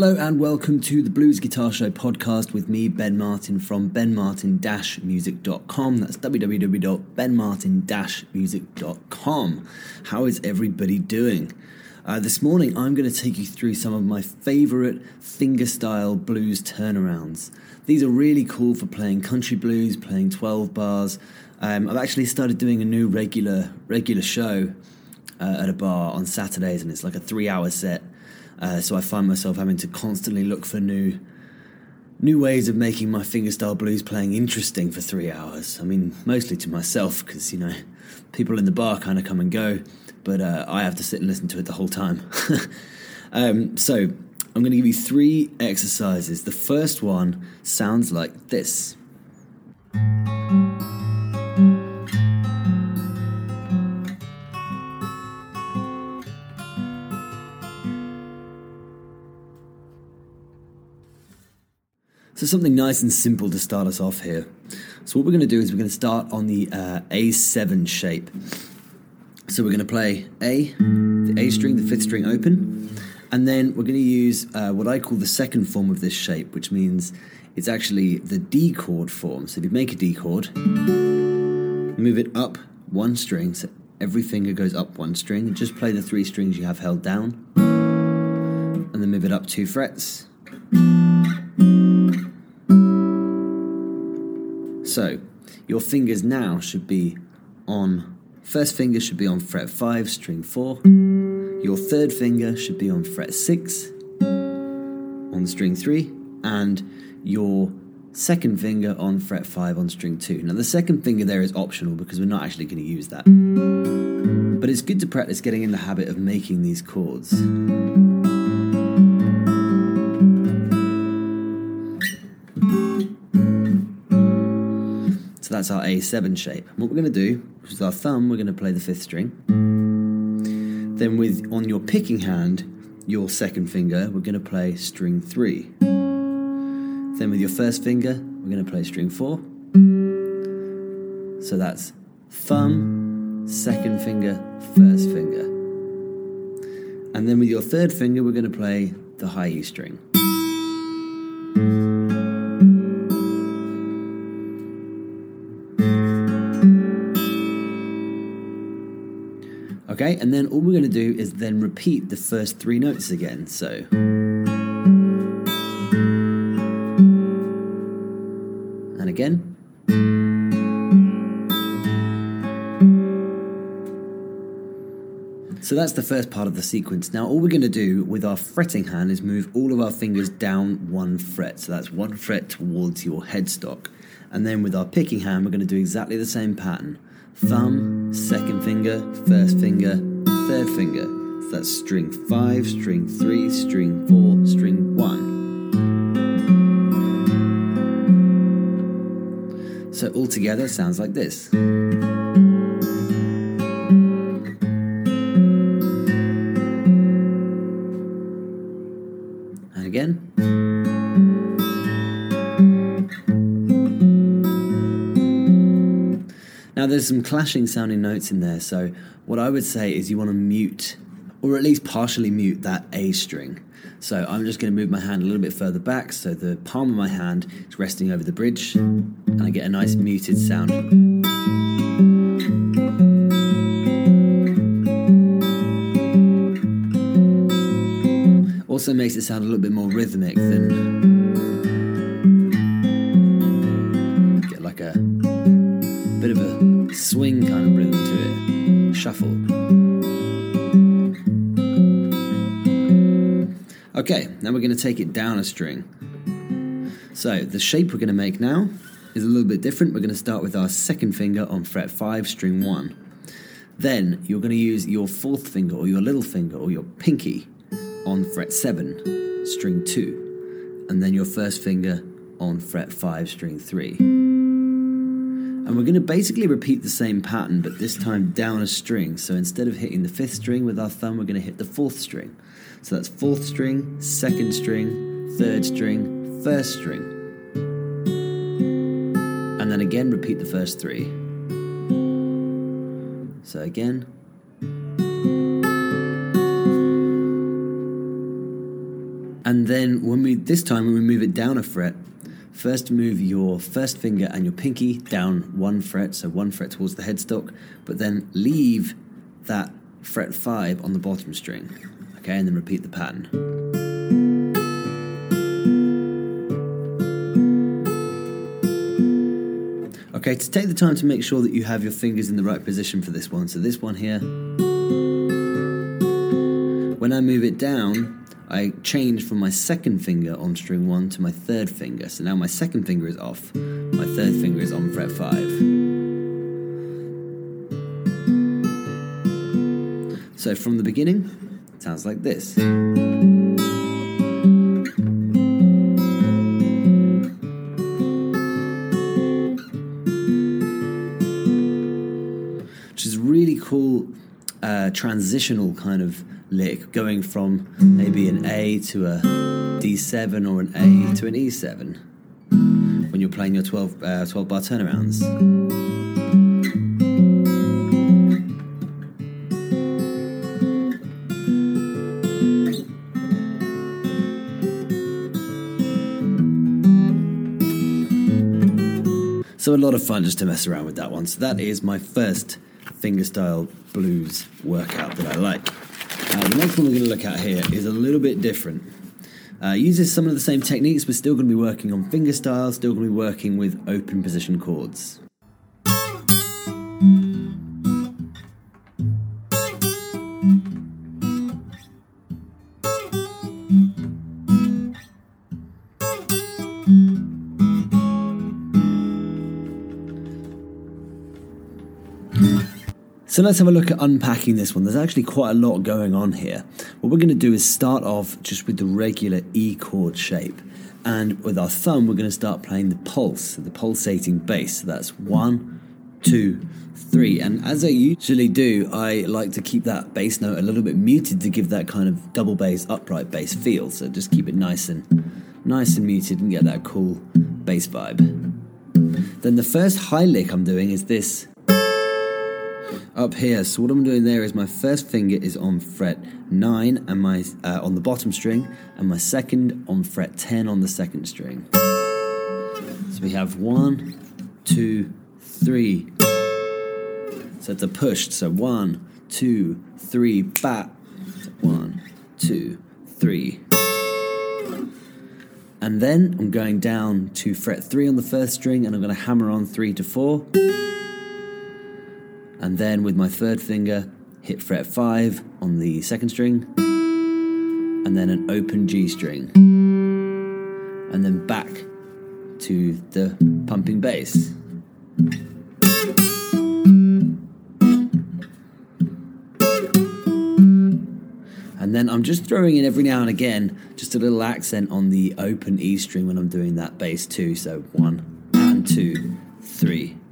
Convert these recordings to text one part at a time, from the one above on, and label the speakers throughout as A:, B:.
A: Hello and welcome to the Blues Guitar Show podcast with me, Ben Martin from benmartin-music.com. That's www.benmartin-music.com. How is everybody doing? Uh, this morning I'm going to take you through some of my favorite fingerstyle blues turnarounds. These are really cool for playing country blues, playing 12 bars. Um, I've actually started doing a new regular regular show uh, at a bar on Saturdays, and it's like a three-hour set uh, so I find myself having to constantly look for new new ways of making my fingerstyle blues playing interesting for three hours. I mean, mostly to myself because you know people in the bar kind of come and go, but uh, I have to sit and listen to it the whole time. um, so I'm going to give you three exercises. The first one sounds like this. Something nice and simple to start us off here. So what we're going to do is we're going to start on the uh, A7 shape. So we're going to play A, the A string, the fifth string open, and then we're going to use uh, what I call the second form of this shape, which means it's actually the D chord form. So if you make a D chord, move it up one string, so every finger goes up one string, and just play the three strings you have held down, and then move it up two frets. So your fingers now should be on, first finger should be on fret 5, string 4. Your third finger should be on fret 6 on string 3. And your second finger on fret 5 on string 2. Now the second finger there is optional because we're not actually going to use that. But it's good to practice getting in the habit of making these chords. That's our A7 shape. What we're going to do is with our thumb, we're going to play the fifth string. Then with on your picking hand, your second finger, we're going to play string three. Then with your first finger, we're going to play string four. So that's thumb, second finger, first finger. And then with your third finger, we're going to play the high E string. And then all we're going to do is then repeat the first three notes again. So. And again. So that's the first part of the sequence. Now, all we're going to do with our fretting hand is move all of our fingers down one fret. So that's one fret towards your headstock. And then with our picking hand, we're going to do exactly the same pattern thumb, second finger, first finger, third finger. So that's string 5, string 3, string 4, string 1. So all together sounds like this. There's some clashing sounding notes in there, so what I would say is you want to mute, or at least partially mute that A string. So I'm just going to move my hand a little bit further back so the palm of my hand is resting over the bridge, and I get a nice muted sound. Also makes it sound a little bit more rhythmic than Shuffle. Okay, now we're going to take it down a string. So the shape we're going to make now is a little bit different. We're going to start with our second finger on fret 5, string 1. Then you're going to use your fourth finger or your little finger or your pinky on fret 7, string 2. And then your first finger on fret 5, string 3. And we're going to basically repeat the same pattern, but this time down a string. So instead of hitting the fifth string with our thumb, we're going to hit the fourth string. So that's fourth string, second string, third string, first string. And then again, repeat the first three. So again. And then when we this time when we move it down a fret, first move your first finger and your pinky down one fret, so one fret towards the headstock, but then leave that fret five on the bottom string. Okay, and then repeat the pattern. Okay, to take the time to make sure that you have your fingers in the right position for this one. So this one here. When I move it down, I change from my second finger on string one to my third finger. So now my second finger is off, my third finger is on fret five. So from the beginning, it sounds like this. Transitional kind of lick going from maybe an A to a D7 or an A to an E7 when you're playing your 12, uh, 12 bar turnarounds. So a lot of fun just to mess around with that one. So that is my first fingerstyle blues workout that I like. Uh, the next one we're going to look at here is a little bit different. Uh, uses some of the same techniques, but still going to be working on fingerstyle, still going to be working with open position chords. So let's have a look at unpacking this one. There's actually quite a lot going on here. What we're going to do is start off just with the regular E chord shape. And with our thumb, we're going to start playing the pulse, the pulsating bass. So that's one, two, three. And as I usually do, I like to keep that bass note a little bit muted to give that kind of double bass, upright bass feel. So just keep it nice and nice and muted and get that cool bass vibe. Then the first high lick I'm doing is this up here. So what I'm doing there is my first finger is on fret 9 and my uh, on the bottom string and my second on fret 10 on the second string. So we have one, two, three. So it's a pushed. So one, two, three, bat. One, two, three. And then I'm going down to fret 3 on the first string and I'm going to hammer on 3 to 4 and then with my third finger hit fret 5 on the second string and then an open G string and then back to the pumping bass. And then I'm just throwing in every now and again just a little accent on the open E string when I'm doing that bass too. So one and two, three. three.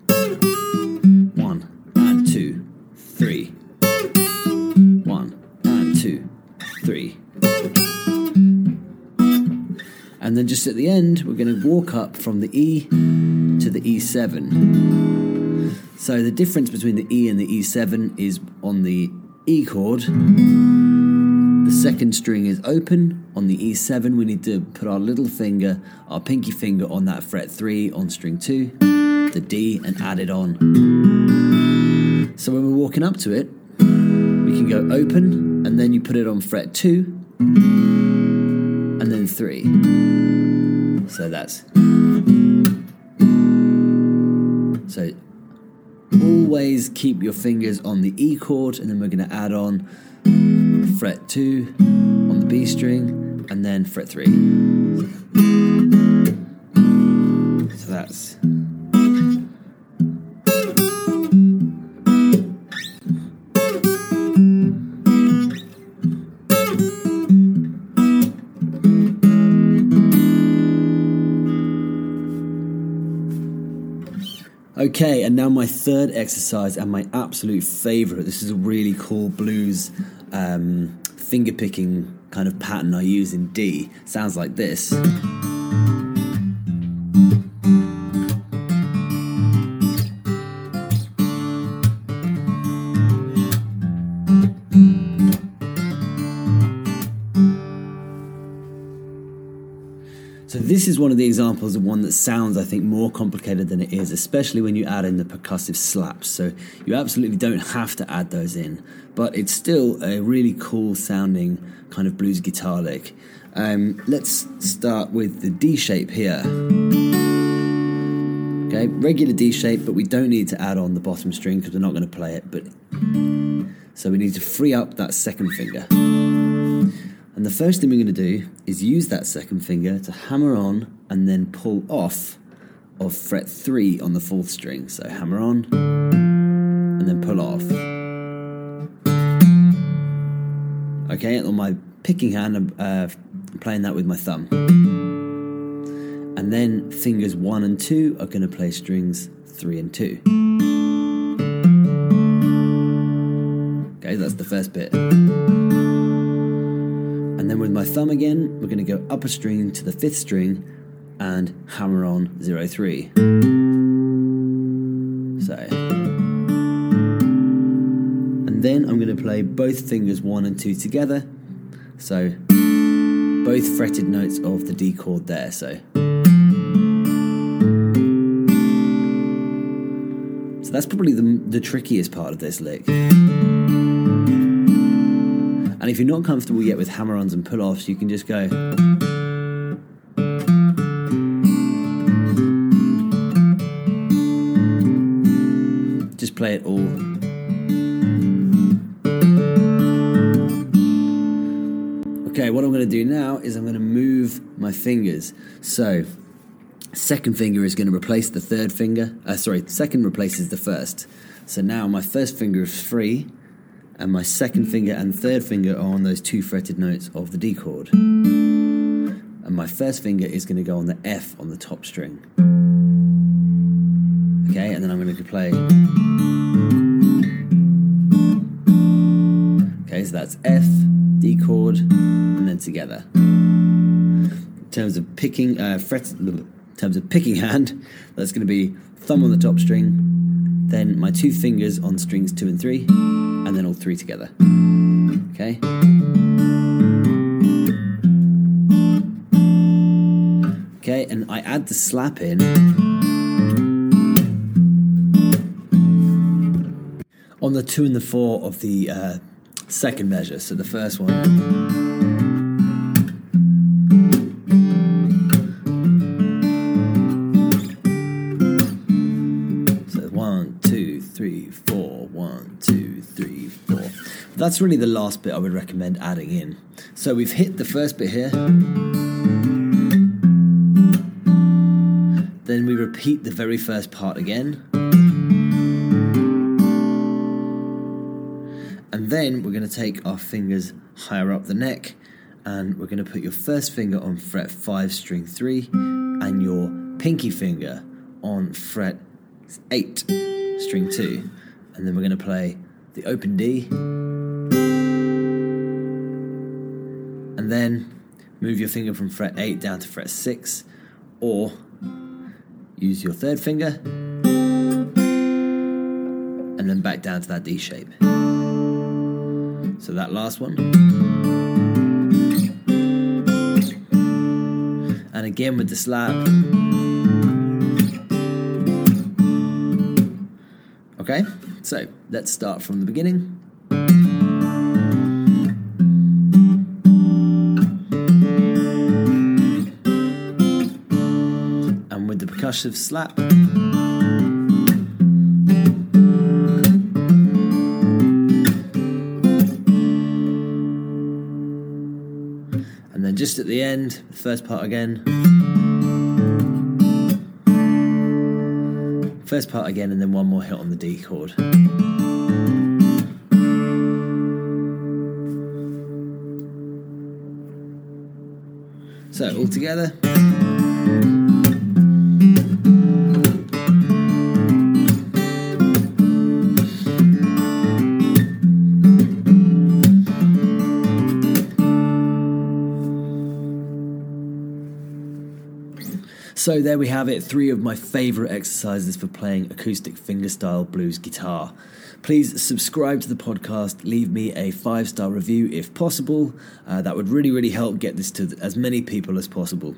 A: And then just at the end, we're going to walk up from the E to the E7. So the difference between the E and the E7 is on the E chord, the second string is open. On the E7, we need to put our little finger, our pinky finger, on that fret 3 on string 2, the D, and add it on. So when we're walking up to it, we can go open, and then you put it on fret 2, and then 3. So that's. So always keep your fingers on the E chord, and then we're going to add on fret 2 on the B string, and then fret 3. So that's. Okay, and now my third exercise and my absolute favorite. This is a really cool blues um, finger picking kind of pattern I use in D. Sounds like this. This is one of the examples of one that sounds, I think, more complicated than it is, especially when you add in the percussive slaps. So you absolutely don't have to add those in, but it's still a really cool sounding kind of blues guitar lick. Um, let's start with the D shape here. Okay, regular D shape, but we don't need to add on the bottom string because we're not going to play it. But so we need to free up that second finger. And the first thing we're going to do is use that second finger to hammer on and then pull off of fret 3 on the fourth string. So hammer on and then pull off. Okay, on my picking hand, I'm uh, playing that with my thumb. And then fingers 1 and 2 are going to play strings 3 and 2. Okay, that's the first bit. And then with my thumb again, we're going to go up a string to the fifth string and hammer on 0 3. So. And then I'm going to play both fingers 1 and 2 together. So both fretted notes of the D chord there. So. So that's probably the, the trickiest part of this lick. And if you're not comfortable yet with hammer ons and pull offs, you can just go. Just play it all. Okay, what I'm going to do now is I'm going to move my fingers. So, second finger is going to replace the third finger. Uh, sorry, second replaces the first. So now my first finger is free and my second finger and third finger are on those two fretted notes of the D chord. And my first finger is going to go on the F on the top string. Okay, and then I'm going to play. Okay, so that's F, D chord, and then together. In terms of picking, uh, fret, in terms of picking hand, that's going to be thumb on the top string, then my two fingers on strings two and three and then all three together. Okay? Okay, and I add the slap in. On the two and the four of the uh, second measure, so the first one. That's really the last bit I would recommend adding in. So we've hit the first bit here. Then we repeat the very first part again. And then we're going to take our fingers higher up the neck and we're going to put your first finger on fret 5 string 3 and your pinky finger on fret 8 string 2 and then we're going to play the open D and then move your finger from fret 8 down to fret 6, or use your third finger and then back down to that D shape. So that last one. And again with the slap. Okay, so let's start from the beginning. Percussive slap. And then just at the end, first part again. First part again, and then one more hit on the D chord. So, all together. So there we have it, three of my favourite exercises for playing acoustic fingerstyle blues guitar. Please subscribe to the podcast, leave me a five star review if possible. Uh, that would really, really help get this to as many people as possible.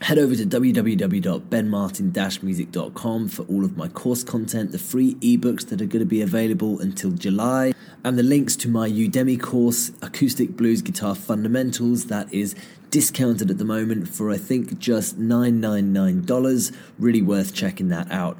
A: Head over to www.benmartin-music.com for all of my course content, the free ebooks that are going to be available until July, and the links to my Udemy course, Acoustic Blues Guitar Fundamentals, that is discounted at the moment for I think just $999. Really worth checking that out.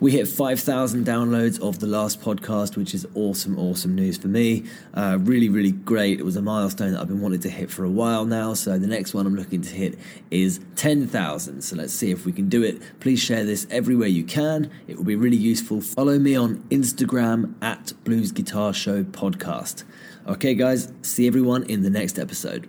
A: We hit 5,000 downloads of the last podcast, which is awesome, awesome news for me. Uh, really, really great. It was a milestone that I've been wanting to hit for a while now. So the next one I'm looking to hit is 10,000. So let's see if we can do it. Please share this everywhere you can. It will be really useful. Follow me on Instagram at Blues Guitar Show Podcast. Okay, guys, see everyone in the next episode.